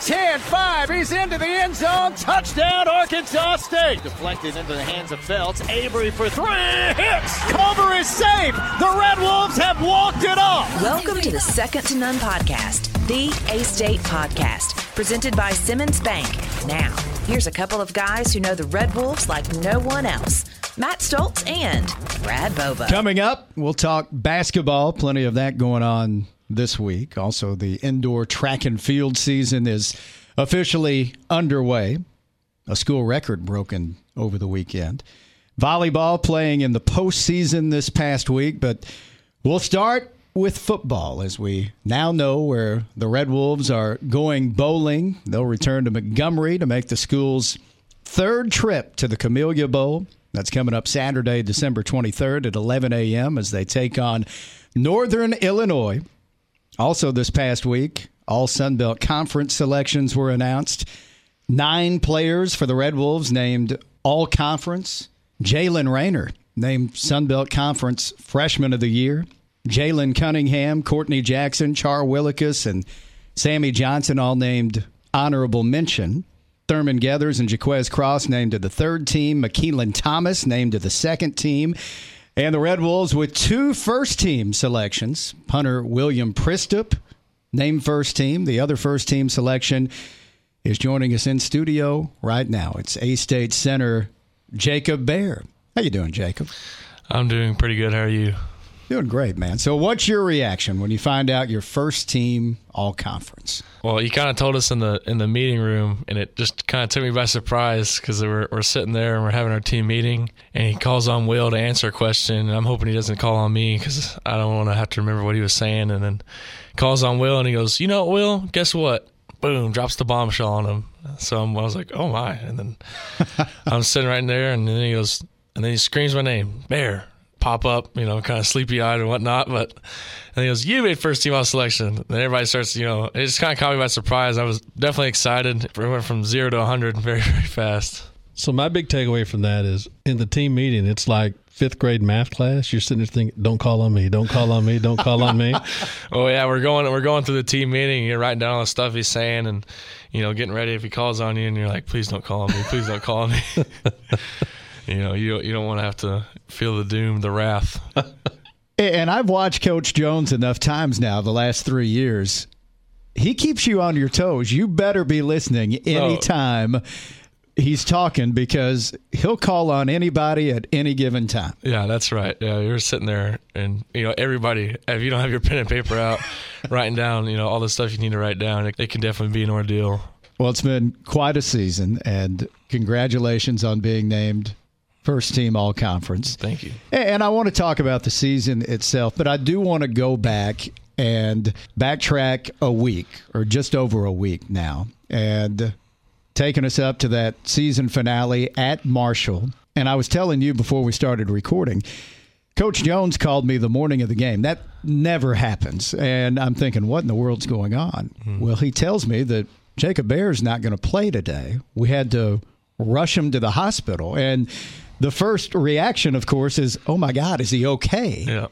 10 5. He's into the end zone. Touchdown, Arkansas State. Deflected into the hands of Felts. Avery for three. Hits. Cover is safe. The Red Wolves have walked it off. Welcome to the Second to None podcast, the A State podcast, presented by Simmons Bank. Now, here's a couple of guys who know the Red Wolves like no one else. Matt Stoltz and Brad Bobo. Coming up, we'll talk basketball. Plenty of that going on this week. Also, the indoor track and field season is officially underway. A school record broken over the weekend. Volleyball playing in the postseason this past week, but we'll start with football as we now know where the Red Wolves are going bowling. They'll return to Montgomery to make the school's third trip to the Camellia Bowl. That's coming up Saturday, December 23rd at 11 a.m. as they take on Northern Illinois. Also, this past week, all Sun Belt Conference selections were announced. Nine players for the Red Wolves named All Conference. Jaylen Raynor named Sun Belt Conference Freshman of the Year. Jalen Cunningham, Courtney Jackson, Char Willikus, and Sammy Johnson all named honorable mention. Thurman Geathers and Jaquez Cross named to the third team. McKeelan Thomas named to the second team. And the Red Wolves with two first team selections. Punter William Pristup named first team. The other first team selection is joining us in studio right now. It's A State Center Jacob Bayer. How you doing, Jacob? I'm doing pretty good. How are you? Doing great, man. So, what's your reaction when you find out your first team all conference? Well, you kind of told us in the in the meeting room, and it just kind of took me by surprise because we're, we're sitting there and we're having our team meeting, and he calls on Will to answer a question. And I'm hoping he doesn't call on me because I don't want to have to remember what he was saying. And then calls on Will, and he goes, "You know, what, Will, guess what?" Boom, drops the bombshell on him. So I'm, I was like, "Oh my!" And then I'm sitting right there, and then he goes, and then he screams my name, Bayer pop up, you know, kind of sleepy eyed and whatnot. But and he goes, "You made first team all selection." And everybody starts, you know, it just kind of caught me by surprise. I was definitely excited. It went from zero to 100 very, very fast. So my big takeaway from that is in the team meeting, it's like fifth grade math class. You're sitting there thinking, "Don't call on me! Don't call on me! Don't call on me!" oh yeah, we're going we're going through the team meeting. You're writing down all the stuff he's saying, and you know, getting ready if he calls on you, and you're like, "Please don't call on me! Please don't call on me!" you know, you you don't want to have to feel the doom, the wrath. and I've watched Coach Jones enough times now, the last three years. He keeps you on your toes. You better be listening oh. anytime. Oh he's talking because he'll call on anybody at any given time. Yeah, that's right. Yeah, you're sitting there, and you know everybody. If you don't have your pen and paper out, writing down, you know, all the stuff you need to write down, it, it, can definitely be an ordeal. Well, it's been quite a season, and congratulations on being named first team all conference. Thank you. And I want to talk about the season itself, but I do want to go back and backtrack a week or just over a week now and taking us up to that season finale at Marshall. And I was telling you before we started recording, Coach Jones called me the morning of the game. That never happens. And I'm thinking, what in the world's going on? Hmm. Well, he tells me that Jacob Bayer's not going to play today. We had to rush him to the hospital. And the first reaction, of course, is, "Oh my God, is he okay?" Yeah.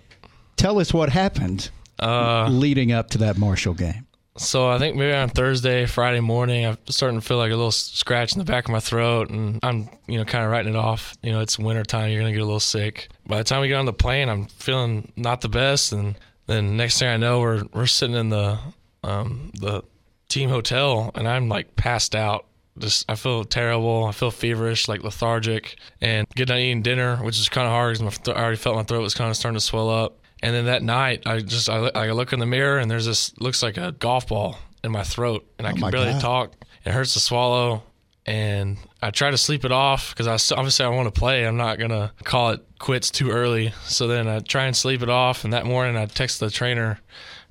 Tell us what happened uh, leading up to that Marshall game. So I think maybe on Thursday, Friday morning, I'm starting to feel like a little scratch in the back of my throat, and I'm you know kind of writing it off. You know, it's winter time; you're gonna get a little sick. By the time we get on the plane, I'm feeling not the best, and then next thing I know, we're we're sitting in the um, the team hotel, and I'm like passed out just I feel terrible. I feel feverish, like lethargic, and getting done eating dinner, which is kind of hard because I already felt my throat was kind of starting to swell up. And then that night, I just I, I look in the mirror and there's this looks like a golf ball in my throat, and I oh can barely God. talk. It hurts to swallow, and I try to sleep it off because I obviously I want to play. I'm not gonna call it quits too early. So then I try and sleep it off, and that morning I text the trainer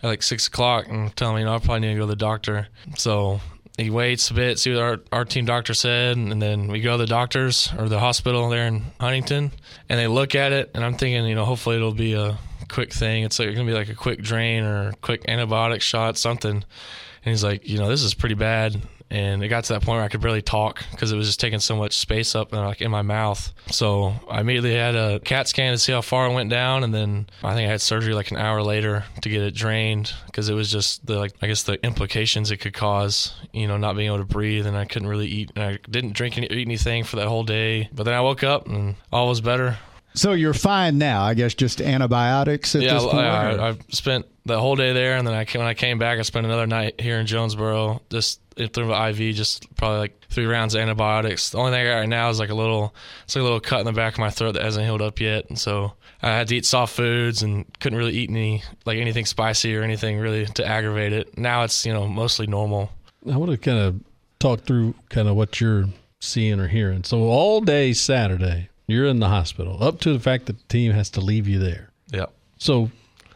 at like six o'clock and tell him you know I probably need to go to the doctor. So he waits a bit, see what our, our team doctor said, and then we go to the doctors or the hospital there in Huntington, and they look at it, and I'm thinking, you know, hopefully it'll be a quick thing. It's like it's gonna be like a quick drain or quick antibiotic shot, something. And he's like, you know, this is pretty bad, and it got to that point where I could barely talk because it was just taking so much space up and like in my mouth. So I immediately had a CAT scan to see how far it went down, and then I think I had surgery like an hour later to get it drained because it was just the like I guess the implications it could cause, you know, not being able to breathe, and I couldn't really eat, and I didn't drink any, eat anything for that whole day. But then I woke up and all was better. So you're fine now, I guess. Just antibiotics at yeah, this point. I, I, I spent the whole day there, and then I came, when I came back, I spent another night here in Jonesboro, just through the IV, just probably like three rounds of antibiotics. The only thing I got right now is like a little, it's like a little cut in the back of my throat that hasn't healed up yet, and so I had to eat soft foods and couldn't really eat any like anything spicy or anything really to aggravate it. Now it's you know mostly normal. I want to kind of talk through kind of what you're seeing or hearing. So all day Saturday, you're in the hospital, up to the fact that the team has to leave you there. Yep. So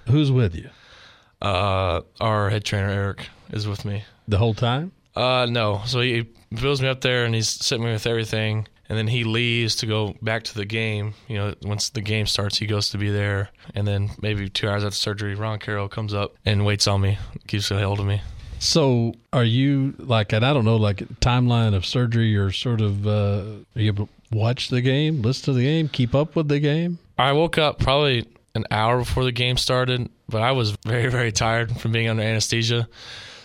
who's with you Uh, our head trainer Eric is with me. the whole time? Uh, no. So he fills me up there and he's sitting me with everything. And then he leaves to go back to the game. You know, once the game starts, he goes to be there. And then maybe two hours after surgery, Ron Carroll comes up and waits on me, keeps a hold of me. So are you like, and I don't know, like timeline of surgery or sort of, uh, are you able watch the game, listen to the game, keep up with the game? I woke up probably an hour before the game started, but I was very, very tired from being under anesthesia.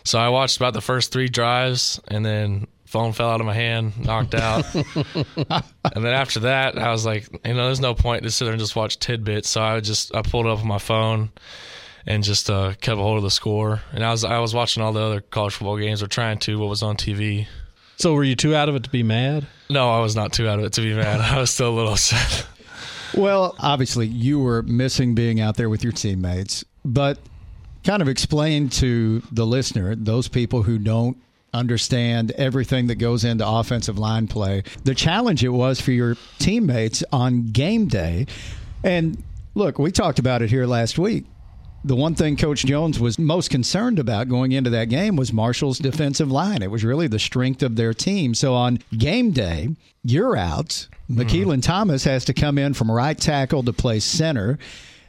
So I watched about the first three drives and then phone fell out of my hand, knocked out. and then after that, I was like, you know, there's no point to sit there and just watch tidbits. So I just I pulled up on my phone and just uh, kept a hold of the score. And I was I was watching all the other college football games or trying to what was on TV. So were you too out of it to be mad? No, I was not too out of it to be mad. I was still a little upset. Well, obviously, you were missing being out there with your teammates, but kind of explain to the listener, those people who don't understand everything that goes into offensive line play, the challenge it was for your teammates on game day. And look, we talked about it here last week. The one thing Coach Jones was most concerned about going into that game was Marshall's defensive line. It was really the strength of their team. So on game day, you're out. McKeelan mm-hmm. Thomas has to come in from right tackle to play center.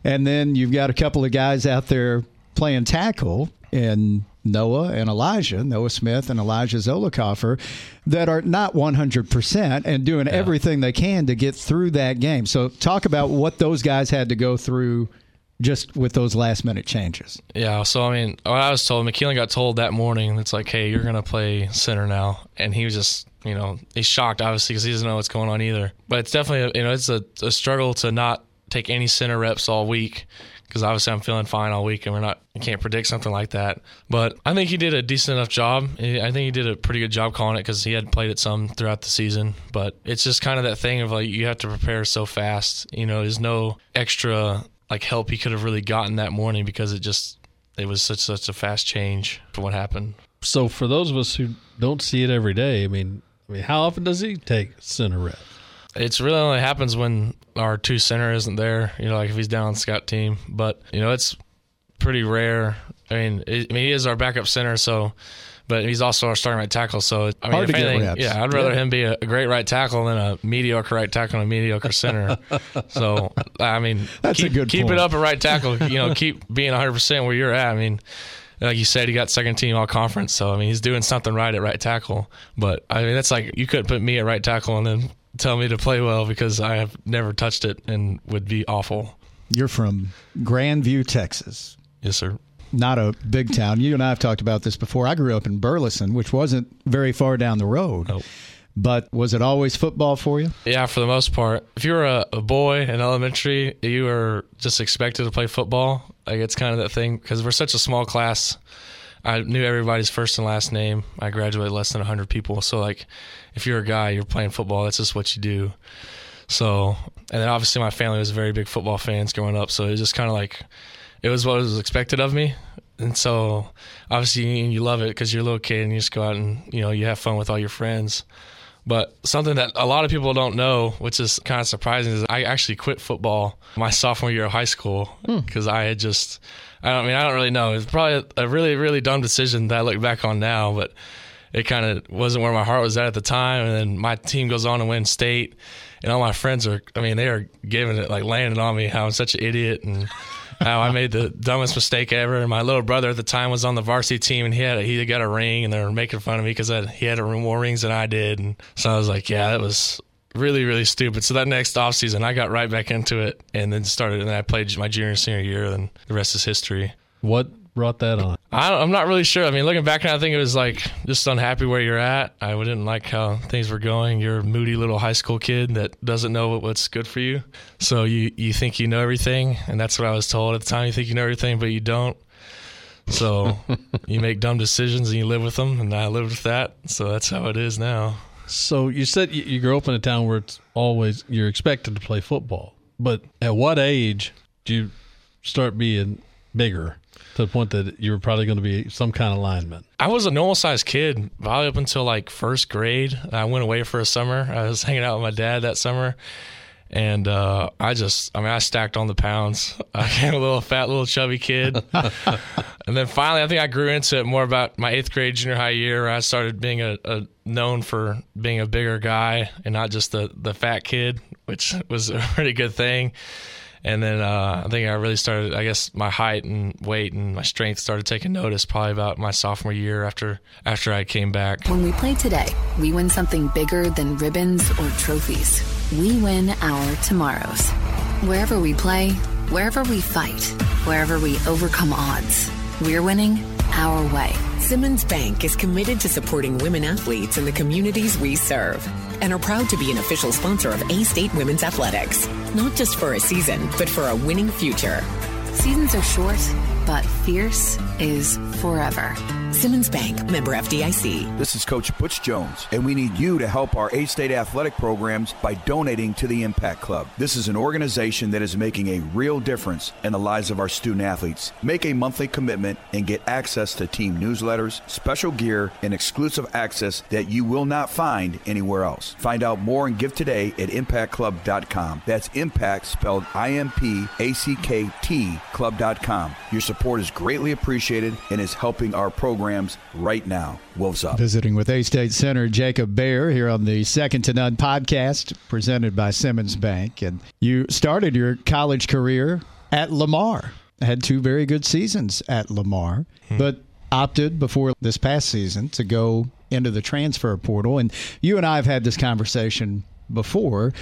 And then you've got a couple of guys out there playing tackle in Noah and Elijah, Noah Smith and Elijah Zollicoffer, that are not 100% and doing everything they can to get through that game. So talk about what those guys had to go through just with those last minute changes. Yeah, so I mean, I was told, McKeelan got told that morning, it's like, hey, you're going to play center now. And he was just, you know, he's shocked, obviously, because he doesn't know what's going on either. But it's definitely, you know, it's a, a struggle to not take any center reps all week because obviously I'm feeling fine all week and we're not, you can't predict something like that. But I think he did a decent enough job. I think he did a pretty good job calling it because he had played it some throughout the season. But it's just kind of that thing of like, you have to prepare so fast. You know, there's no extra like help he could have really gotten that morning because it just it was such such a fast change for what happened. So for those of us who don't see it every day, I mean, I mean, how often does he take center rep? It's really only happens when our two center isn't there. You know, like if he's down on the scout team, but you know it's pretty rare. I mean, it, I mean he is our backup center, so. But he's also our starting right tackle, so I mean, Hard if to get anything, yeah, I'd rather Yeah. him be a, a great right tackle than a mediocre right tackle and a mediocre center. so I mean, That's a keep, good keep point. it up at right tackle. You know, keep being 100 percent where you're at. I mean, like you said, he got second team all conference, so I mean, he's doing something right at right tackle. But I mean, that's like you couldn't put me at right tackle and then tell me to play well because I have never touched it and would be awful. You're from Grandview, Texas. Yes, sir. Not a big town. You and I have talked about this before. I grew up in Burleson, which wasn't very far down the road. Nope. But was it always football for you? Yeah, for the most part. If you were a, a boy in elementary, you were just expected to play football. Like it's kind of that thing because we're such a small class. I knew everybody's first and last name. I graduated less than 100 people. So like if you're a guy, you're playing football. That's just what you do. So, and then obviously my family was very big football fans growing up. So it was just kind of like, it was what was expected of me. And so obviously you, love it because you're a little kid and you just go out and, you know, you have fun with all your friends. But something that a lot of people don't know, which is kind of surprising, is I actually quit football my sophomore year of high school hmm. because I had just, I don't I mean, I don't really know. It's probably a really, really dumb decision that I look back on now, but it kind of wasn't where my heart was at at the time. And then my team goes on to win state, and all my friends are, I mean, they are giving it, like laying it on me how I'm such an idiot and how I made the dumbest mistake ever. And my little brother at the time was on the varsity team, and he had a, he got a ring, and they were making fun of me because he had a more rings than I did. And so I was like, yeah, that was really really stupid. So that next off season, I got right back into it, and then started. And then I played my junior and senior year, and the rest is history. What brought that on? I am not really sure. I mean, looking back, now, I think it was like just unhappy where you're at. I didn't like how things were going. You're a moody little high school kid that doesn't know what's good for you. So you you think you know everything, and that's what I was told at the time. You think you know everything, but you don't. So you make dumb decisions and you live with them, and I lived with that. So that's how it is now. So you said you grew up in a town where it's always you're expected to play football, but at what age do you start being bigger? To the point that you were probably going to be some kind of lineman? I was a normal sized kid, probably up until like first grade. I went away for a summer. I was hanging out with my dad that summer. And uh, I just, I mean, I stacked on the pounds. I became a little fat, little chubby kid. and then finally, I think I grew into it more about my eighth grade junior high year. I started being a, a known for being a bigger guy and not just the, the fat kid, which was a pretty good thing. And then uh, I think I really started, I guess my height and weight and my strength started taking notice probably about my sophomore year after after I came back. When we play today, we win something bigger than ribbons or trophies. We win our tomorrows. Wherever we play, wherever we fight, wherever we overcome odds, we're winning our way. Simmons Bank is committed to supporting women athletes in the communities we serve and are proud to be an official sponsor of A State Women's Athletics. Not just for a season, but for a winning future. Seasons are short, but fierce is forever. Simmons Bank, member FDIC. This is Coach Butch Jones, and we need you to help our A State athletic programs by donating to the Impact Club. This is an organization that is making a real difference in the lives of our student athletes. Make a monthly commitment and get access to team newsletters, special gear, and exclusive access that you will not find anywhere else. Find out more and give today at impactclub.com. That's impact spelled I M P A C K T club.com. Your support is greatly appreciated and is helping our programs right now. Wolves up. Visiting with A State Center Jacob Bayer here on the Second to None podcast presented by Simmons Bank. And you started your college career at Lamar. Had two very good seasons at Lamar, hmm. but opted before this past season to go into the transfer portal. And you and I have had this conversation before.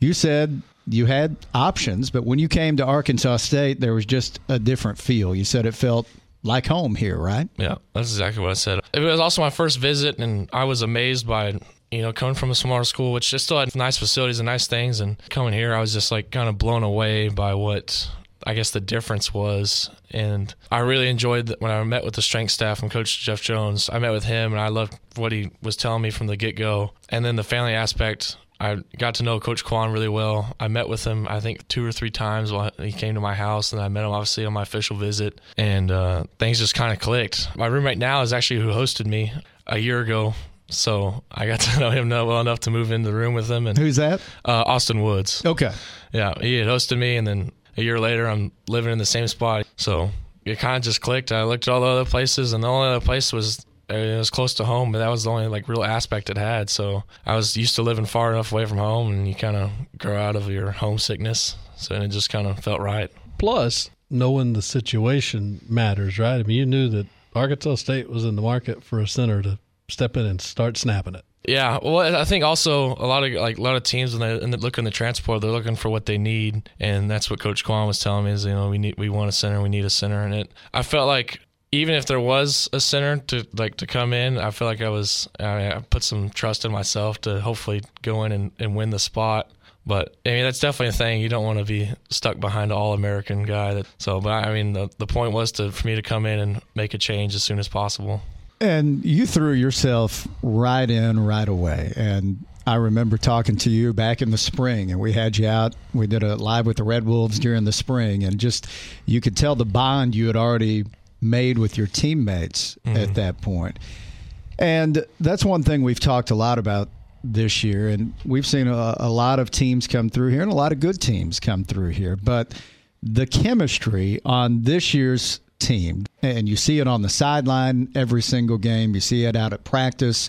You said you had options, but when you came to Arkansas State, there was just a different feel. You said it felt like home here, right? Yeah, that's exactly what I said. It was also my first visit, and I was amazed by you know, coming from a smaller school, which just still had nice facilities and nice things, and coming here, I was just like kind of blown away by what I guess the difference was. And I really enjoyed that when I met with the strength staff and Coach Jeff Jones. I met with him, and I loved what he was telling me from the get go. And then the family aspect I got to know Coach Kwan really well. I met with him, I think, two or three times while he came to my house, and I met him obviously on my official visit, and uh, things just kind of clicked. My roommate now is actually who hosted me a year ago. So I got to know him well enough to move into the room with him. And who's that? Uh, Austin Woods. Okay. Yeah, he had hosted me, and then a year later, I'm living in the same spot. So it kind of just clicked. I looked at all the other places, and the only other place was it was close to home, but that was the only like real aspect it had. So I was used to living far enough away from home, and you kind of grow out of your homesickness. So it just kind of felt right. Plus, knowing the situation matters, right? I mean, you knew that Arkansas State was in the market for a center to step in and start snapping it. Yeah, well, I think also a lot of like a lot of teams when they, and they look in the transport, they're looking for what they need, and that's what Coach Quan was telling me is you know we need we want a center, we need a center, and it I felt like even if there was a center to like to come in, I feel like I was I, I put some trust in myself to hopefully go in and, and win the spot. But I mean, that's definitely a thing. You don't want to be stuck behind an all American guy. That, so, but I mean, the, the point was to for me to come in and make a change as soon as possible. And you threw yourself right in right away. And I remember talking to you back in the spring, and we had you out. We did a live with the Red Wolves during the spring, and just you could tell the bond you had already made with your teammates mm-hmm. at that point. And that's one thing we've talked a lot about this year. And we've seen a, a, lot of teams come through here and a lot of good teams come through here. But the chemistry on this year's team, and you see it on the sideline every single game, you see it out at practice.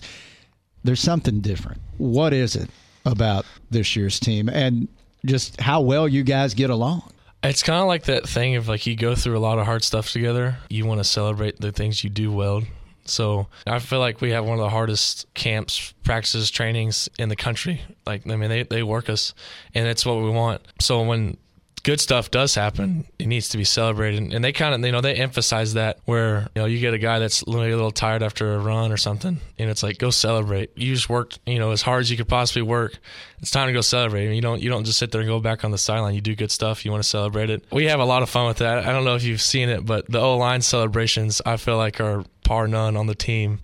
There's something different. What is it about this year's team and just how well you guys get along? It's kind of like that thing of like you go through a lot of hard stuff together. You want to celebrate the things you do well. So I feel like we have one of the hardest camps, practices, trainings in the country. Like I mean, they they work us, and it's what we want. So when good stuff does happen, it needs to be celebrated. And they kind of, you know, they emphasize that where, you know, you get a guy that's a little tired after a run or something, and it's like, go celebrate. You just worked, you know, as hard as you could possibly work. It's time to go celebrate. You don't, you don't just sit there and go back on the sideline. You do good stuff. You want to celebrate it. We have a lot of fun with that. I don't know if you've seen it, but the O line celebrations, I feel like are par none on the team.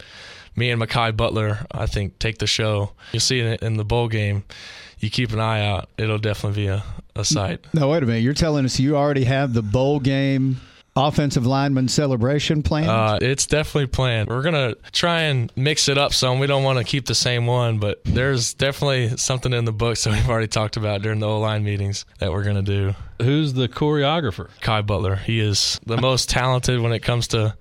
Me and Makai Butler, I think, take the show. You'll see it in the bowl game you keep an eye out. It'll definitely be a, a sight. No, wait a minute. You're telling us you already have the bowl game offensive lineman celebration plan? Uh, it's definitely planned. We're gonna try and mix it up some. We don't want to keep the same one, but there's definitely something in the books that we've already talked about during the O line meetings that we're gonna do. Who's the choreographer? Kai Butler. He is the most talented when it comes to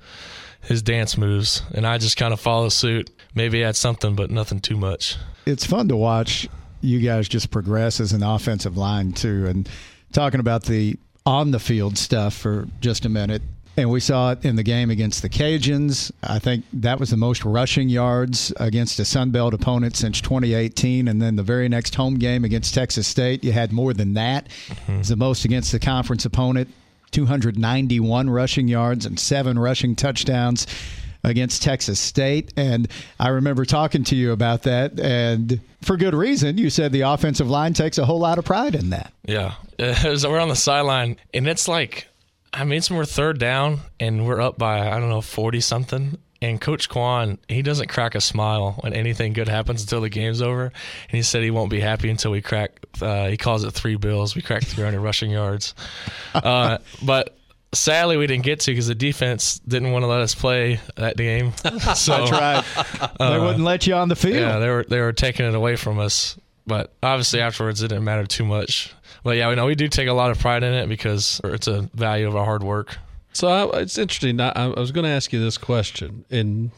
his dance moves, and I just kind of follow suit. Maybe add something, but nothing too much. It's fun to watch you guys just progress as an offensive line too. And talking about the on the field stuff for just a minute. And we saw it in the game against the Cajuns. I think that was the most rushing yards against a Sun Belt opponent since 2018. And then the very next home game against Texas State, you had more than that. Mm-hmm. It was the most against the conference opponent 291 rushing yards and seven rushing touchdowns against Texas State. And I remember talking to you about that, and for good reason. You said the offensive line takes a whole lot of pride in that. Yeah. we're on the sideline, and it's like, I mean, it's we're third down, and we're up by, I don't know, 40 something. And Coach Kwan, he doesn't crack a smile when anything good happens until the game's over. And he said he won't be happy until we crack. Uh, he calls it three bills. We crack 300 rushing yards. Uh, but sadly we didn't get to because the defense didn't want to let us play that game. So that's right. Uh, they wouldn't let you on the field. Yeah, they were they were taking it away from us. But obviously afterwards it didn't matter too much. But yeah, we know we do take a lot of pride in it because it's a value of our hard work. So I, it's interesting. I, I was going to ask you this question, and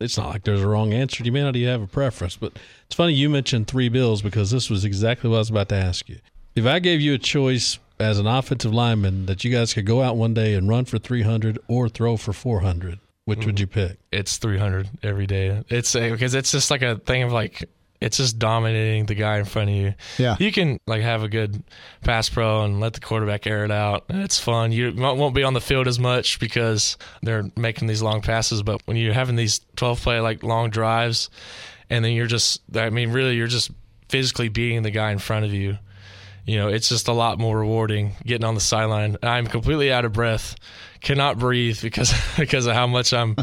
it's not like there's a wrong answer. You may not even have a preference, but it's funny you mentioned three bills because this was exactly what I was about to ask you. If I gave you a choice as an offensive lineman that you guys could go out one day and run for 300 or throw for 400, which mm. would you pick? It's 300 every day. It's because it's just like a thing of like it's just dominating the guy in front of you. Yeah, you can like have a good pass pro and let the quarterback air it out. It's fun. You won't be on the field as much because they're making these long passes, but when you're having these 12 play like long drives, and then you're just, I mean, really, you're just physically beating the guy in front of you you know, it's just a lot more rewarding getting on the sideline. I'm completely out of breath, cannot breathe because because of how much I'm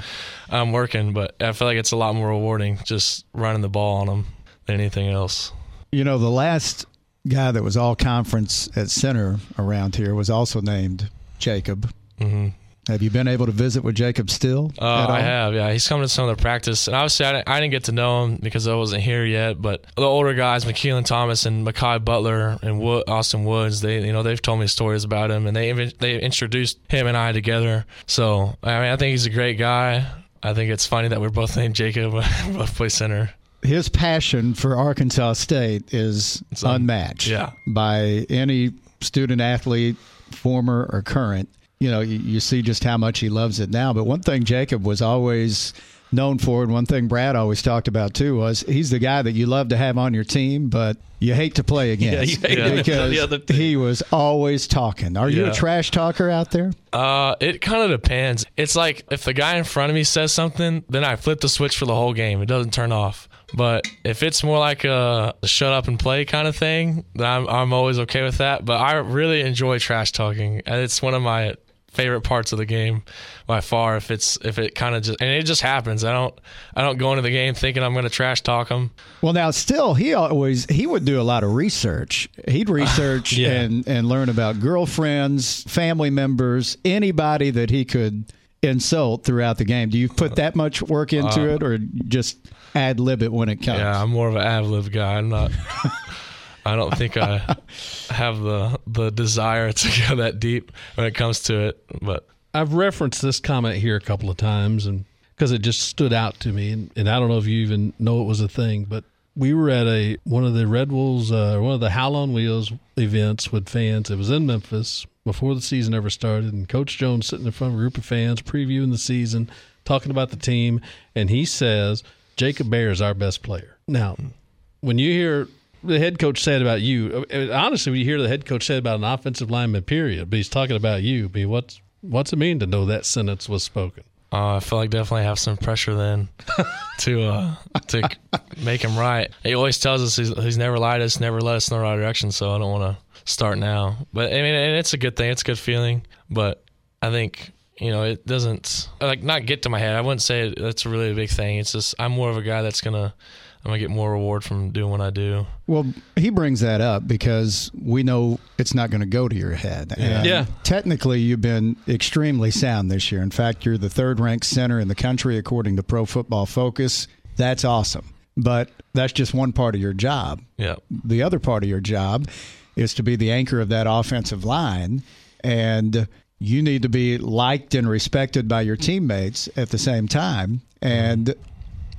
I'm working. But I feel like it's a lot more rewarding just running the ball on them than anything else. You know, the last guy that was all conference at center around here was also named Jacob. Mm-hmm. Have you been able to visit with Jacob still? Uh, I have, yeah. He's coming to some of the practice, and obviously I didn't, I didn't, get to know him because I wasn't here yet. But the older guys, McKeelan Thomas and Makai Butler and Wood, Austin Woods, they you know they've told me stories about him, and they they introduced him and I together. So I mean, I think he's a great guy. I think it's funny that we're both named Jacob, both play center. His passion for Arkansas State is unmatched yeah. by any student athlete, former or current you know, you, you see just how much he loves it now. But one thing Jacob was always known for, and one thing Brad always talked about too, was he's the guy that you love to have on your team, but you hate to play against yeah, because he was always talking. Are you a trash talker out there? Uh, it kind of depends. It's like if the guy in front of me says something, then I flip the switch for the whole game. It doesn't turn off. But if it's more like a shut up and play kind of thing, then I'm, I'm always okay with that. But I really enjoy trash talking. It's one of my favorite parts of the game by far. If it's if it kind of just and it just happens. I don't I don't go into the game thinking I'm going to trash talk them. Well, now still he always he would do a lot of research. He'd research yeah. and and learn about girlfriends, family members, anybody that he could insult throughout the game. Do you put that much work into uh, it, or just ad lib it when it comes? Yeah, I'm more of an ad lib guy. I'm not. I don't think I have the the desire to go that deep when it comes to it. But I've referenced this comment here a couple of times, and because it just stood out to me, and, and I don't know if you even know it was a thing, but we were at a one of the Red Wolves, uh, one of the Howl on Wheels events with fans. It was in Memphis before the season ever started, and Coach Jones sitting in front of a group of fans previewing the season, talking about the team, and he says Jacob Bayer is our best player. Now, when you hear the head coach said about you, uh, honestly, when you hear the head coach said about an offensive lineman, period, but he's talking about you. But what's what's it mean to know that sentence was spoken? Uh, I feel like definitely have some pressure then to uh, to make him right. He always tells us he's, he's never lied to us, never led us in the right direction. So I don't want to start now. But I mean, and it's a good thing. It's a good feeling. But I think you know it doesn't like not get to my head. I wouldn't say that's a really a big thing. It's just I'm more of a guy that's gonna I'm gonna get more reward from doing what I do. Well, he brings that up because we know it's not going to go to your head. And Yeah. Technically, you've been extremely sound this year. In fact, you're the third ranked center in the country according to Pro Football Focus. That's awesome. But that's just one part of your job. Yeah. The other part of your job is to be the anchor of that offensive line. And you need to be liked and respected by your teammates at the same time. And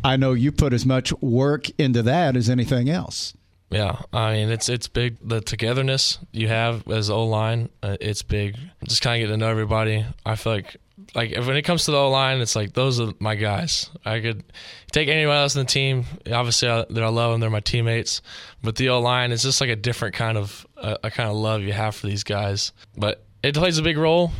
I know you put as much work into that as anything else. Yeah, I mean it's it's big. The togetherness you have as O line, uh, it's big. Just kind of getting to know everybody. I feel like like when it comes to the O line, it's like those are my guys. I could take anyone else in the team. Obviously, I, that I love them. They're my teammates. But the O line is just like a different kind of uh, a kind of love you have for these guys. But it plays a big role.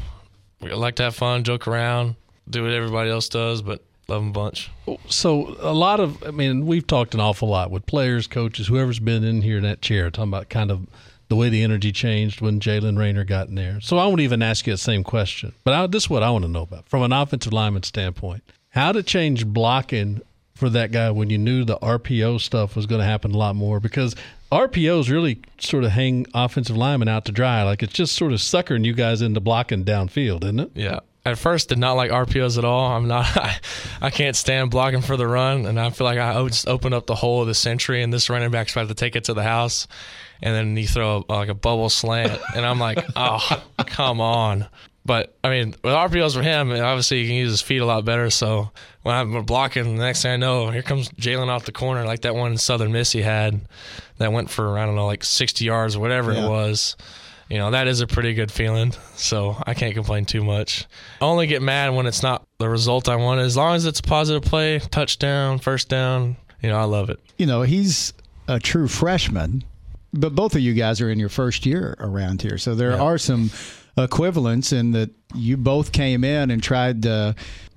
We like to have fun, joke around, do what everybody else does, but love them a bunch. So a lot of, I mean, we've talked an awful lot with players, coaches, whoever's been in here in that chair, talking about kind of the way the energy changed when Jaylen Raynor got in there. So I won't even ask you the same question, but I, this is what I want to know about from an offensive lineman standpoint. How to change blocking for that guy when you knew the RPO stuff was going to happen a lot more because RPOs really sort of hang offensive linemen out to dry. Like it's just sort of suckering you guys into blocking downfield, isn't it? Yeah. At first, did not like RPOs at all. I'm not. I, I can't stand blocking for the run, and I feel like I just opened up the hole of the century, and this running back's about to take it to the house, and then you throw a, like a bubble slant, and I'm like, oh, come on. But I mean, with RPOs for him, obviously he can use his feet a lot better. So when I'm blocking, the next thing I know, here comes Jaylen off the corner, like that one in Southern Miss he had, that went for I don't know, like 60 yards or whatever Yeah. it was you know that is a pretty good feeling so i can't complain too much i only get mad when it's not the result i want as long as it's a positive play touchdown first down you know i love it you know, he's a true freshman, but both of you guys are in your first year around here. So there are some equivalents in that you both came in and tried to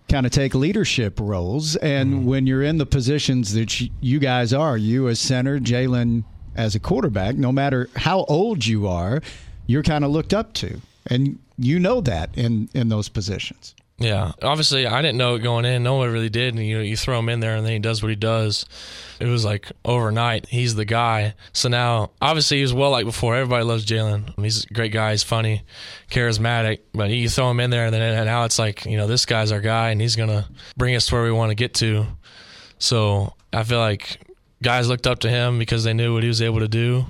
kind of take leadership roles. And mm-hmm. when you're in the positions that you- you guys are, you as center, Jaylen as a quarterback, no matter how old you are, you're kind of looked up to. And you know that in, in those positions. Yeah, obviously I didn't know it going in. No one really did. And you know, you throw him in there, and then he does what he does. It was like overnight, he's the guy. So now, obviously, he was well like before. Everybody loves Jaylen. He's a great guy. He's funny, charismatic. But you throw him in there, and then and now it's like you know, this guy's our guy, and he's gonna bring us to where we want to get to. So I feel like guys looked up to him because they knew what he was able to do.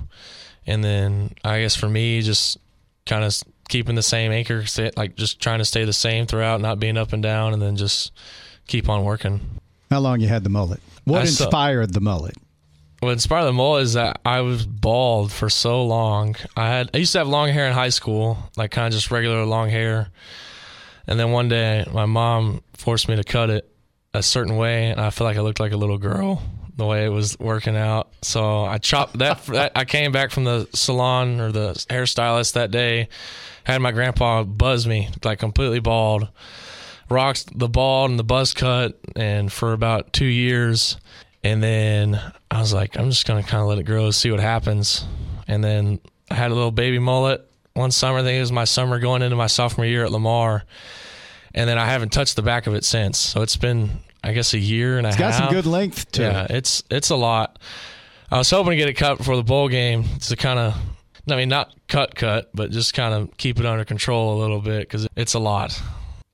And then I guess for me, just kind of keeping the same anchor, like just trying to stay the same throughout, not being up and down, and then just keep on working. How long you had the mullet? What I saw- inspired the mullet? What inspired the mullet is that I was bald for so long. I had I used to have long hair in high school, like kind of just regular long hair. And then one day, my mom forced me to cut it a certain way, and I feel like I looked like a little girl the way it was working out. So I chopped that. that I came back from the salon or the hairstylist that day, had my grandpa buzz me like completely bald, rocks the bald and the buzz cut, and for about two years. And then I was like, I'm just gonna kind of let it grow, see what happens. And then I had a little baby mullet one summer. I think it was my summer going into my sophomore year at Lamar. And then I haven't touched the back of it since. So it's been, I guess, a year and a It's half. It's got some good length to Yeah, it. it's it's a lot. I was hoping to get it cut before the bowl game to kind of, I mean, not cut cut, but just kind of keep it under control a little bit because it's a lot,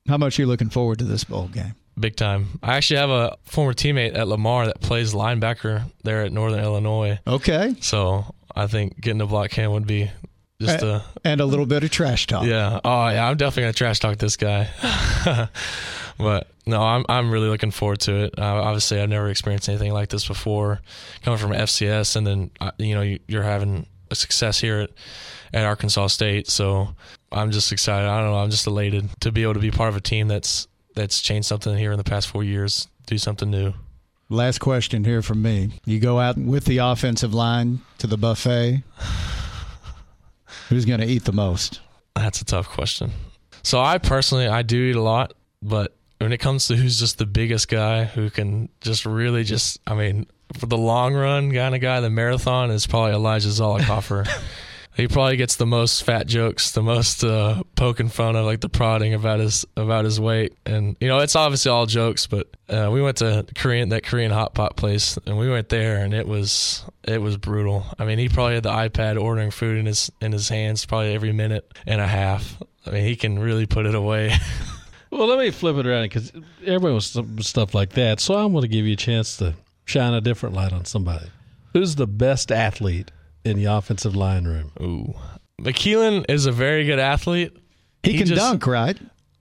How much are you looking forward to this bowl game? big time. I actually have a former teammate at Lamar that plays linebacker there at Northern Illinois, Okay. so I think getting to block cam would be Just A- uh, and a little bit of trash talk. yeah. Oh yeah, I'm definitely gonna trash talk this guy. but no, I'm I'm really looking forward to it. Uh, obviously, I've never experienced anything like this before, coming from FCS, and then uh, you know you- you're having a success here at, at Arkansas State. So I'm just excited. I don't know. I'm just elated to be able to be part of a team that's that's changed something here in the past four years. Do something new. Last question here from me. You go out with the offensive line to the buffet. Who's going to eat the most? That's a tough question. So I personally I do eat a lot, but when it comes to who's just the biggest guy who can just really just I mean for the long run kind of guy, the marathon is probably Elijah Zollicoffer. he probably gets the most fat jokes, the most uh, poking fun of like the prodding about his about his weight, and you know it's obviously all jokes. But uh, we went to Korean that Korean hot pot place, and we went there, and it was it was brutal. I mean, he probably had the iPad ordering food in his in his hands probably every minute and a half. I mean, he can really put it away. Well, let me flip it around because everybody wants some stuff like that. So I'm going to give you a chance to shine a different light on somebody. Who's the best athlete in the offensive line room? Ooh, McKeelan is a very good athlete. He, He can just- dunk, right?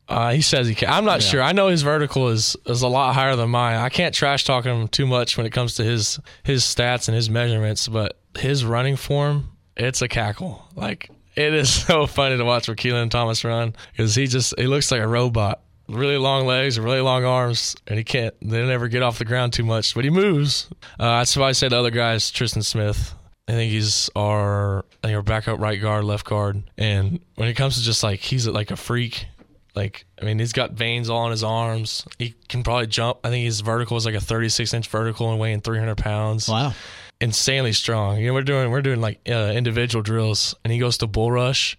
Uh, he says he can. I'm not sure. I know his vertical is is a lot higher than mine. I can't trash talk him too much when it comes to his his stats and his measurements, but his running form, it's a cackle. Like it is so funny to watch Keelan Thomas run because he just he looks like a robot. Really long legs, really long arms, and he can't. They never get off the ground too much, but he moves. Uh, that's why I say the other guys, Tristan Smith. I think he's our I think our backup right guard, left guard, and when it comes to just like he's like a freak. Like, I mean, he's got veins all on his arms. He can probably jump. I think his vertical is like a 36 inch vertical and weighing 300 pounds. Wow. Insanely strong. You know, we're doing we're doing like uh, individual drills, and he goes to bull rush,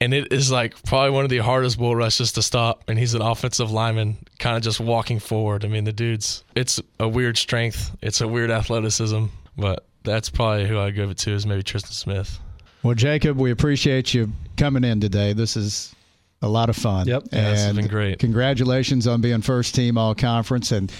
and it is like probably one of the hardest bull rushes to stop. And he's an offensive lineman, kind of just walking forward. I mean, the dude's it's a weird strength. It's a weird athleticism, but that's probably who I'd give it to is maybe Tristan Smith. Well, Jacob, we appreciate you coming in today. This is a lot of fun. Yep. Yeah, this has and been great. Congratulations on being first team all conference and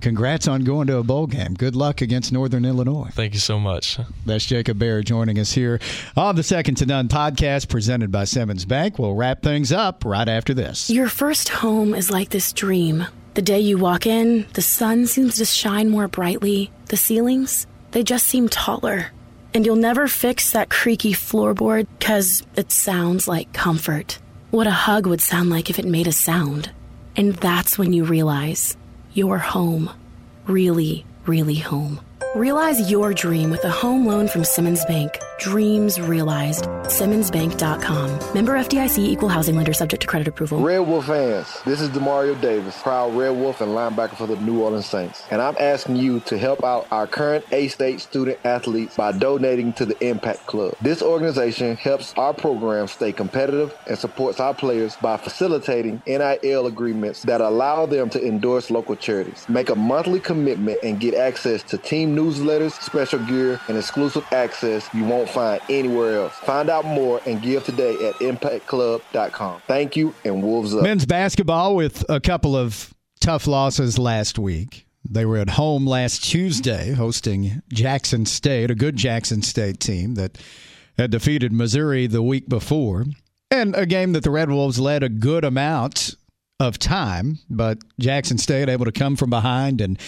congrats on going to a bowl game. Good luck against Northern Illinois. Thank you so much. That's Jacob Bayer joining us here on the Second to None podcast presented by Simmons Bank. We'll wrap things up right after this. Your first home is like this dream. The day you walk in, the sun seems to shine more brightly. The ceilings, they just seem taller. And you'll never fix that creaky floorboard because it sounds like comfort. What a hug would sound like if it made a sound. And that's when you realize you're home. Really, really home. Realize your dream with a home loan from Simmons Bank. Dreams realized. SimmonsBank.com. Member FDIC equal housing lender subject to credit approval. Red Wolf fans, this is Demario Davis, proud Red Wolf and linebacker for the New Orleans Saints. And I'm asking you to help out our current A-State student athletes by donating to the Impact Club. This organization helps our program stay competitive and supports our players by facilitating NIL agreements that allow them to endorse local charities. Make a monthly commitment and get access to team newsletters, special gear, and exclusive access you won't find anywhere else. Find out more and give today at impactclub.com. Thank you and Wolves up. Men's basketball with a couple of tough losses last week. They were at home last Tuesday hosting Jackson State, a good Jackson State team that had defeated Missouri the week before. And a game that the Red Wolves led a good amount of time, but Jackson State able to come from behind and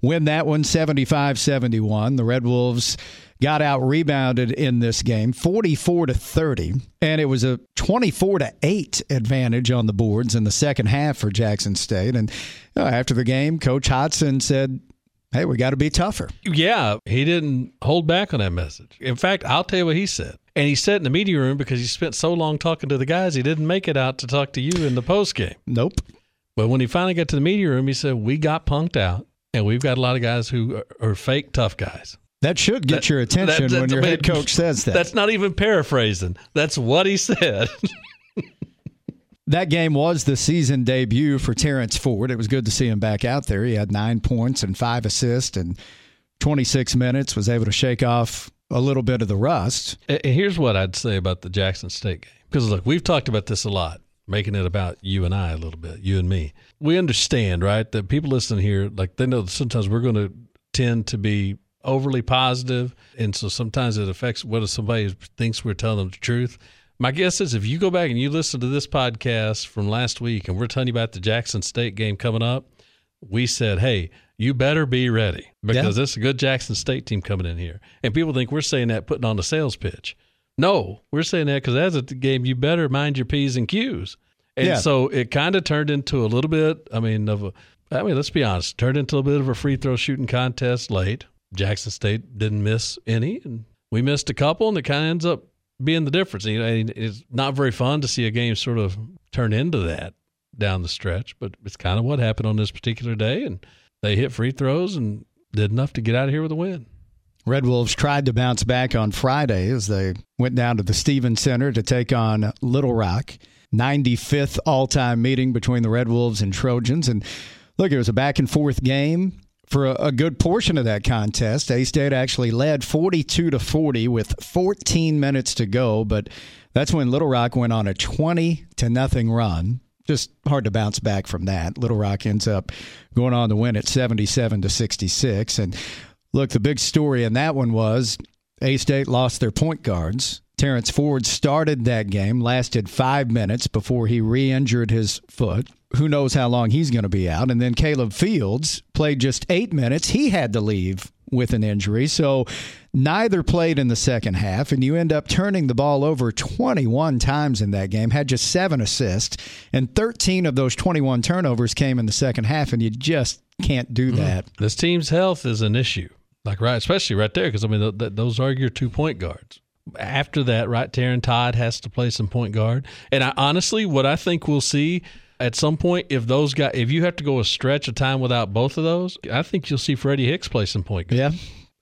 win that one 75 71. The Red Wolves got out rebounded in this game 44 to 30 and it was a 24 to 8 advantage on the boards in the second half for Jackson State and uh, after the game coach Hodgson said hey we got to be tougher Yeah, he didn't hold back on that message. In fact, I'll tell you what he said. And he said in the media room because he spent so long talking to the guys, he didn't make it out to talk to you in the post game. nope But when he finally got to the media room, he said, We got punked out, and we've got a lot of guys who are, are fake tough guys. That should get That- your attention that- when your head coach says that That's not even paraphrasing. That's what he said. That game was the season debut for Terrence Ford. It was good to see him back out there. He had nine points and five assists and 26 minutes, was able to shake off a little bit of the rust. Here's what I'd say about the Jackson State game. Because look, we've talked about this a lot, making it about you and I a little bit, you and me. We understand, right, that people listening here, like they know that sometimes we're going to tend to be overly positive, and so sometimes it affects whether somebody thinks we're telling them the truth. My guess is if you go back and you listen to this podcast from last week, and we're telling you about the Jackson State game coming up, we said, "Hey, you better be ready because Yeah. this is a good Jackson State team coming in here." And people think we're saying that putting on a sales pitch. No, we're saying that because as a game, you better mind your p's and q's. And Yeah. so it kind of turned into a little bit. I mean, of a. I mean, let's be honest. Turned into a bit of a free throw shooting contest late. Jackson State didn't miss any, and we missed a couple, and it kind of ends up being the difference. You know, it's not very fun to see a game sort of turn into that down the stretch, but it's kind of what happened on this particular day, and they hit free throws and did enough to get out of here with a win. Red Wolves tried to bounce back on Friday as they went down to the Stephens Center to take on Little Rock. 95th all time meeting between the Red Wolves and Trojans. And look, it was a back and forth game for a, a good portion of that contest. A State actually led 42 to 40 with 14 minutes to go, but that's when Little Rock went on a 20 to nothing run. Just hard to bounce back from that. Little Rock ends up going on to win at 77 to 66. And look, the big story in that one was A State lost their point guards. Terrence Ford started that game, lasted five minutes before he re injured his foot. Who knows how long he's going to be out? And then Caleb Fields played just eight minutes. He had to leave with an injury. So neither played in the second half. And you end up turning the ball over 21 times in that game, had just seven assists. And 13 of those 21 turnovers came in the second half. And you just can't do mm-hmm. that. This team's health is an issue, like right, especially right there, because I mean th- th- those are your two point guards. After that, right, Taryn Todd has to play some point guard, and I honestly, what I think we'll see at some point, if those guys, if you have to go a stretch of time without both of those, I think you'll see Freddie Hicks play some point guard. Yeah.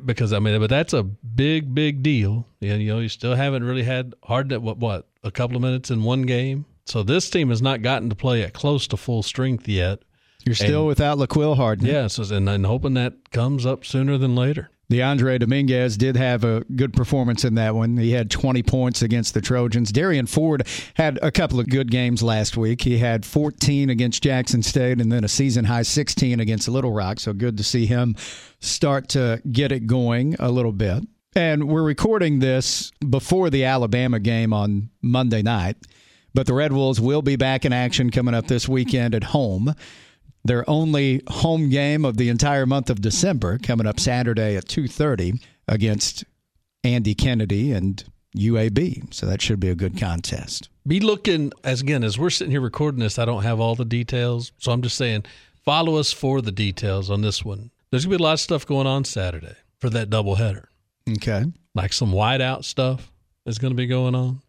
because I mean, but that's a big, big deal. And you know, you still haven't really had hard to, what what a couple of minutes in one game. So this team has not gotten to play at close to full strength yet. You're still And- without LaQuill Harden. Yeah, so and, and hoping that comes up sooner than later. Dyondre Dominguez did have a good performance in that one. He had 20 points against the Trojans. Darian Ford had a couple of good games last week. He had 14 against Jackson State and then a season high 16 against Little Rock. So good to see him start to get it going a little bit. And we're recording this before the Alabama game on Monday night. But the Red Wolves will be back in action coming up this weekend at home their only home game of the entire month of December coming up Saturday at 2:30 against Andy Kennedy and UAB. So that should be a good contest. Be looking as again as we're sitting here recording this. I don't have all the details, so I'm just saying follow us for the details on this one. There's gonna be a lot of stuff going on Saturday for that doubleheader. Okay. like some whiteout stuff is going to be going on.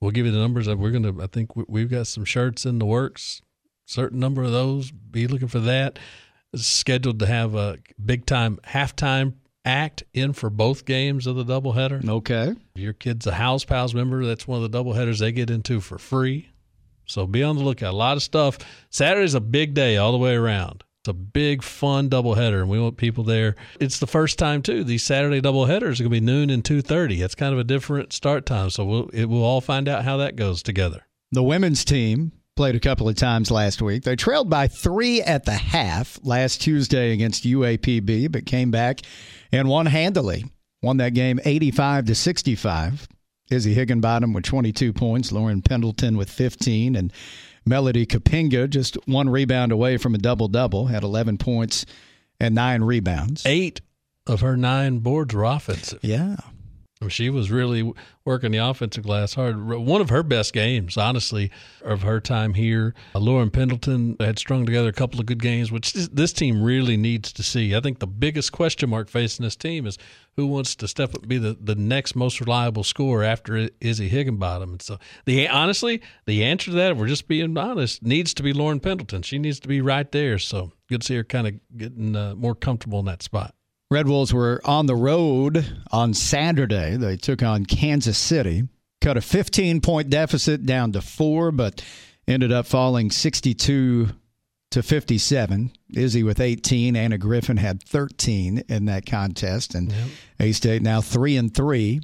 We'll give you the numbers. We're going to. I think we- we've got some shirts in the works. Certain number of those. Be looking for that. It's scheduled to have a big time halftime act in for both games of the doubleheader. Okay. If your kid's a House Pals member, that's one of the doubleheaders they get into for free. So be on the lookout. A lot of stuff. Saturday's a big day all the way around. It's a big, fun doubleheader, and we want people there. It's the first time too. These Saturday doubleheaders are going to be noon and two thirty. That's kind of a different start time. So we'll it, we'll all find out how that goes together. The women's team played a couple of times last week. They trailed by three at the half last Tuesday against UAPB, but came back and won handily. Won that game 85 to 65. Izzy Higginbottom with 22 points, Lauren Pendleton with 15, and Melody Kapinga just one rebound away from a double double, had 11 points and nine rebounds. Eight of her nine boards were offensive. Yeah. She was really working the offensive glass hard. One of her best games, honestly, of her time here. Uh, Lauren Pendleton had strung together a couple of good games, which this, team really needs to see. I think the biggest question mark facing this team is who wants to step up be the, the next most reliable scorer after Izzy Higginbottom. And so, the honestly, the answer to that, if we're just being honest, needs to be Lauren Pendleton. She needs to be right there. So, good to see her kind of getting uh, more comfortable in that spot. Red Wolves were on the road on Saturday. They took on Kansas City, cut a 15 point deficit down to four, but ended up falling 62 to 57. Izzy with 18. Anna Griffin had 13 in that contest. And A State now 3 and 3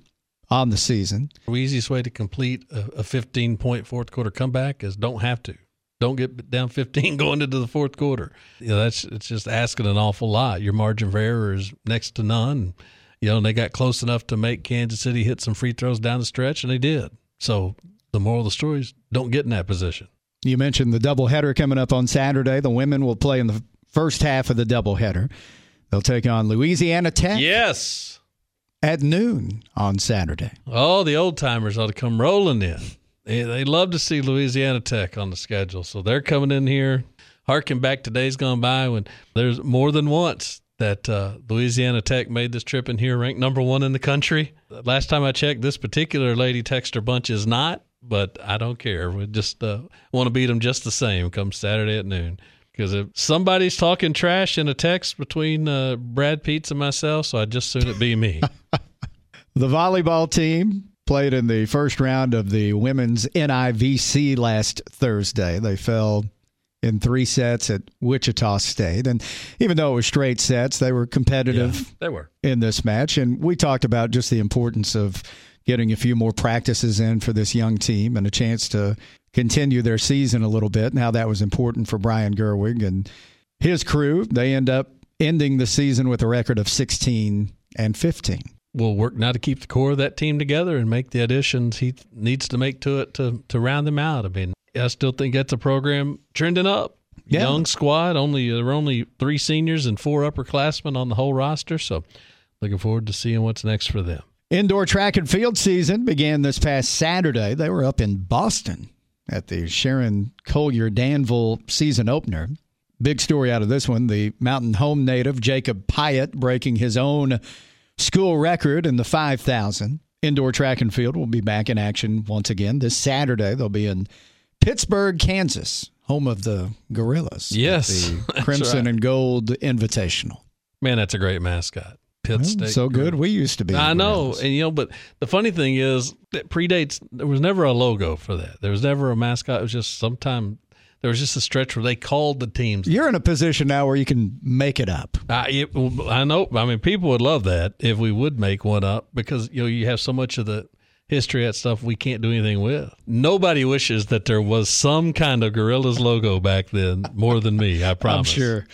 on the season. The easiest way to complete a, a 15 point fourth quarter comeback is don't have to. Don't get down 15 going into the fourth quarter. You know, that's it's just asking an awful lot. Your margin for error is next to none. You know, they got close enough to make Kansas City hit some free throws down the stretch, and they did. So the moral of the story is don't get in that position. You mentioned the doubleheader coming up on Saturday. The women will play in the first half of the doubleheader. They'll take on Louisiana Tech. Yes. At noon on Saturday. Oh, the old timers ought to come rolling in. They, they love to see Louisiana Tech on the schedule. So they're coming in here, harking back to days gone by when there's more than once that uh, Louisiana Tech made this trip in here ranked number one in the country. Last time I checked, this particular Lady Techster bunch is not, but I don't care. We just uh, want to beat them just the same come Saturday at noon. Because if somebody's talking trash in a text between uh, Brad Peets and myself, so I'd just soon it be me. the volleyball team played in the first round of the women's NIVC last Thursday. They fell in three sets at Wichita State. And even though it was straight sets, they were competitive yeah, they were. in this match. And we talked about just the importance of getting a few more practices in for this young team and a chance to continue their season a little bit and how that was important for Brian Gerwig and his crew. They end up ending the season with a record of 16 and 15. We'll work now to keep the core of that team together and make the additions he needs to make to it to, to round them out. I mean, I still think that's a program trending up. Yeah. Young squad. Only there were only three seniors and four upperclassmen on the whole roster. So, looking forward to seeing what's next for them. Indoor track and field season began this past Saturday. They were up in Boston at the Sharon Colyear-Danville season opener. Big story out of this one: the Mountain Home native Jacob Pyatt breaking his own school record in the 5,000. Indoor track and field will be back in action once again this Saturday. They'll be in Pittsburg, Kansas, home of the Gorillas. Yes. The Crimson right. and Gold Invitational. Man, that's a great mascot. Pitt well, State. So good. We used to be. I know. And, you know, but the funny thing is, that predates, there was never a logo for that. There was never a mascot. It was just sometime there was just a stretch where they called the teams. You're in a position now where you can make it up. I, I know. I mean, people would love that if we would make one up because you know you have so much of the history at stuff we can't do anything with. Nobody wishes that there was some kind of Gorillas logo back then more than me, I promise. I'm sure.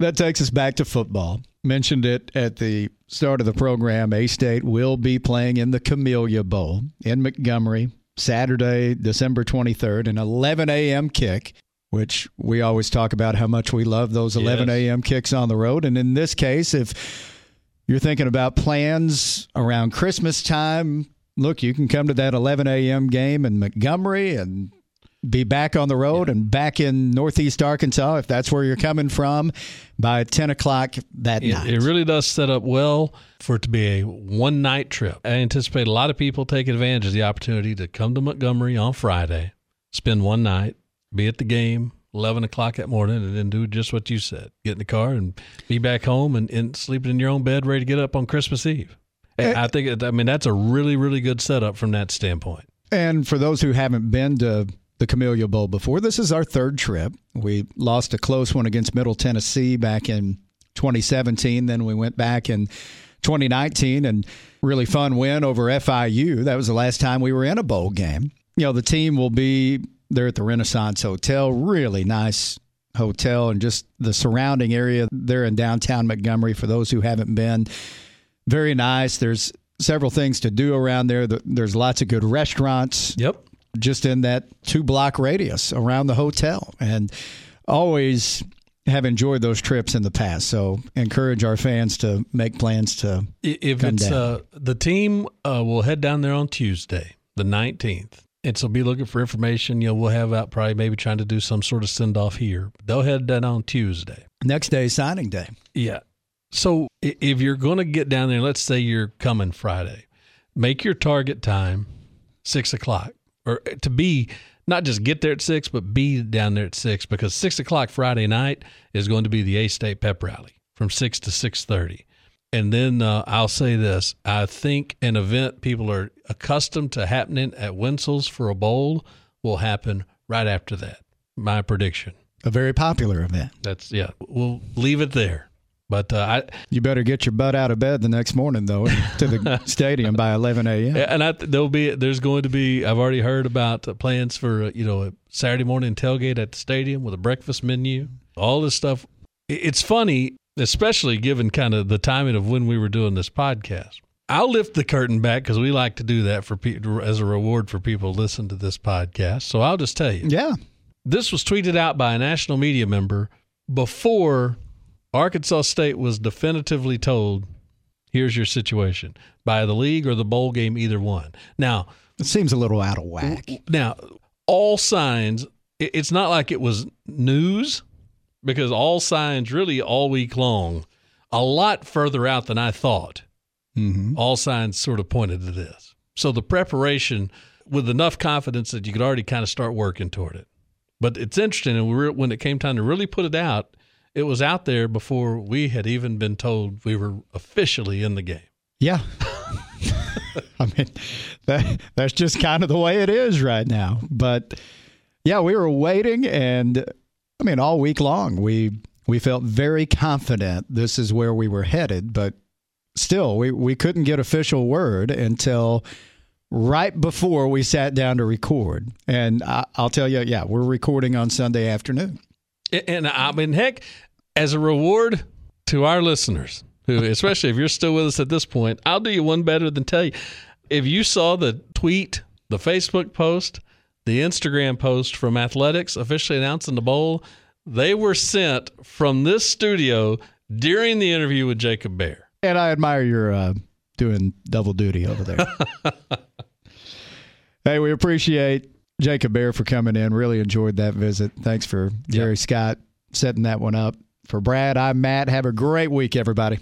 That takes us back to football. Mentioned it at the start of the program. A State will be playing in the Camellia Bowl in Montgomery Saturday, December 23rd, an 11 a.m. kick, which we always talk about how much we love those 11 yes. a.m. kicks on the road. And in this case, if you're thinking about plans around Christmas time, look, you can come to that 11 a.m. game in Montgomery and be back on the road yeah. and back in Northeast Arkansas if that's where you're coming from by 10 o'clock that it, night. It really does set up well for it to be a one night trip. I anticipate a lot of people taking advantage of the opportunity to come to Montgomery on Friday, spend one night, be at the game. 11 o'clock that morning and then do just what you said get in the car and be back home and, and sleeping in your own bed ready to get up on christmas eve I eh. think I mean that's a really really good setup from that standpoint. And for those who haven't been to the Camellia Bowl before, this is our third trip. We lost a close one against Middle Tennessee back in 2017. Then we went back in 2019 and really fun win over FIU. That was the last time we were in a bowl game. You know, the team will be there at the Renaissance Hotel. Really nice hotel and just the surrounding area there in downtown Montgomery for those who haven't been very nice. There's several things to do around there. There's lots of good restaurants. Yep. Just in that two block radius around the hotel. And always have enjoyed those trips in the past. So encourage our fans to make plans to if come it's down. Uh, the team uh, will head down there on Tuesday, the 19th. And so be looking for information. You know, we'll have out probably maybe trying to do some sort of send off here. They'll head down on Tuesday. Next day, signing day. Yeah. So if you're going to get down there, let's say you're coming Friday, make your target time six o'clock, or to be not just get there at six, but be down there at six because six o'clock Friday night is going to be the A State Pep Rally from six to six thirty. And then uh, I'll say this: I think an event people are accustomed to happening at Wenzel's for a bowl will happen right after that. My prediction. A very popular event. That's yeah. We'll leave it there. But uh, I, you better get your butt out of bed the next morning, though, to the stadium by 11 a.m. And I, there'll be there's going to be I've already heard about plans for uh, you know a Saturday morning tailgate at the stadium with a breakfast menu, all this stuff. It's funny especially given kind of the timing of when we were doing this podcast. I'll lift the curtain back because we like to do that for people as a reward for people listen to this podcast. So I'll just tell you. Yeah. This was tweeted out by a national media member before Arkansas State was definitively told, here's your situation by the league or the bowl game, either one. Now, it seems a little out of whack. Now, all signs, it's not like it was news because all signs really all week long, a lot further out than I thought. Mm-hmm. All signs sort of pointed to this. So the preparation with enough confidence that you could already kind of start working toward it. But it's interesting, and when it came time to really put it out, it was out there before we had even been told we were officially in the game. Yeah. I mean, that that's just kind of the way it is right now. But yeah, we were waiting, and I mean, all week long we we felt very confident this is where we were headed, but still, we we couldn't get official word until right before we sat down to record. And I, will tell you, yeah, we're recording on Sunday afternoon. And I mean, heck, as a reward to our listeners, who, especially if you're still with us at this point, I'll do you one better than tell you. If you saw the tweet, the Facebook post, the Instagram post from Athletics officially announcing the bowl, they were sent from this studio during the interview with Jacob Bayer. And I admire your uh, doing double duty over there. hey, we appreciate Jacob Bayer for coming in. Really enjoyed that visit. Thanks for Jerry yep. Scott setting that one up. For Brad, I'm Matt. Have a great week, everybody.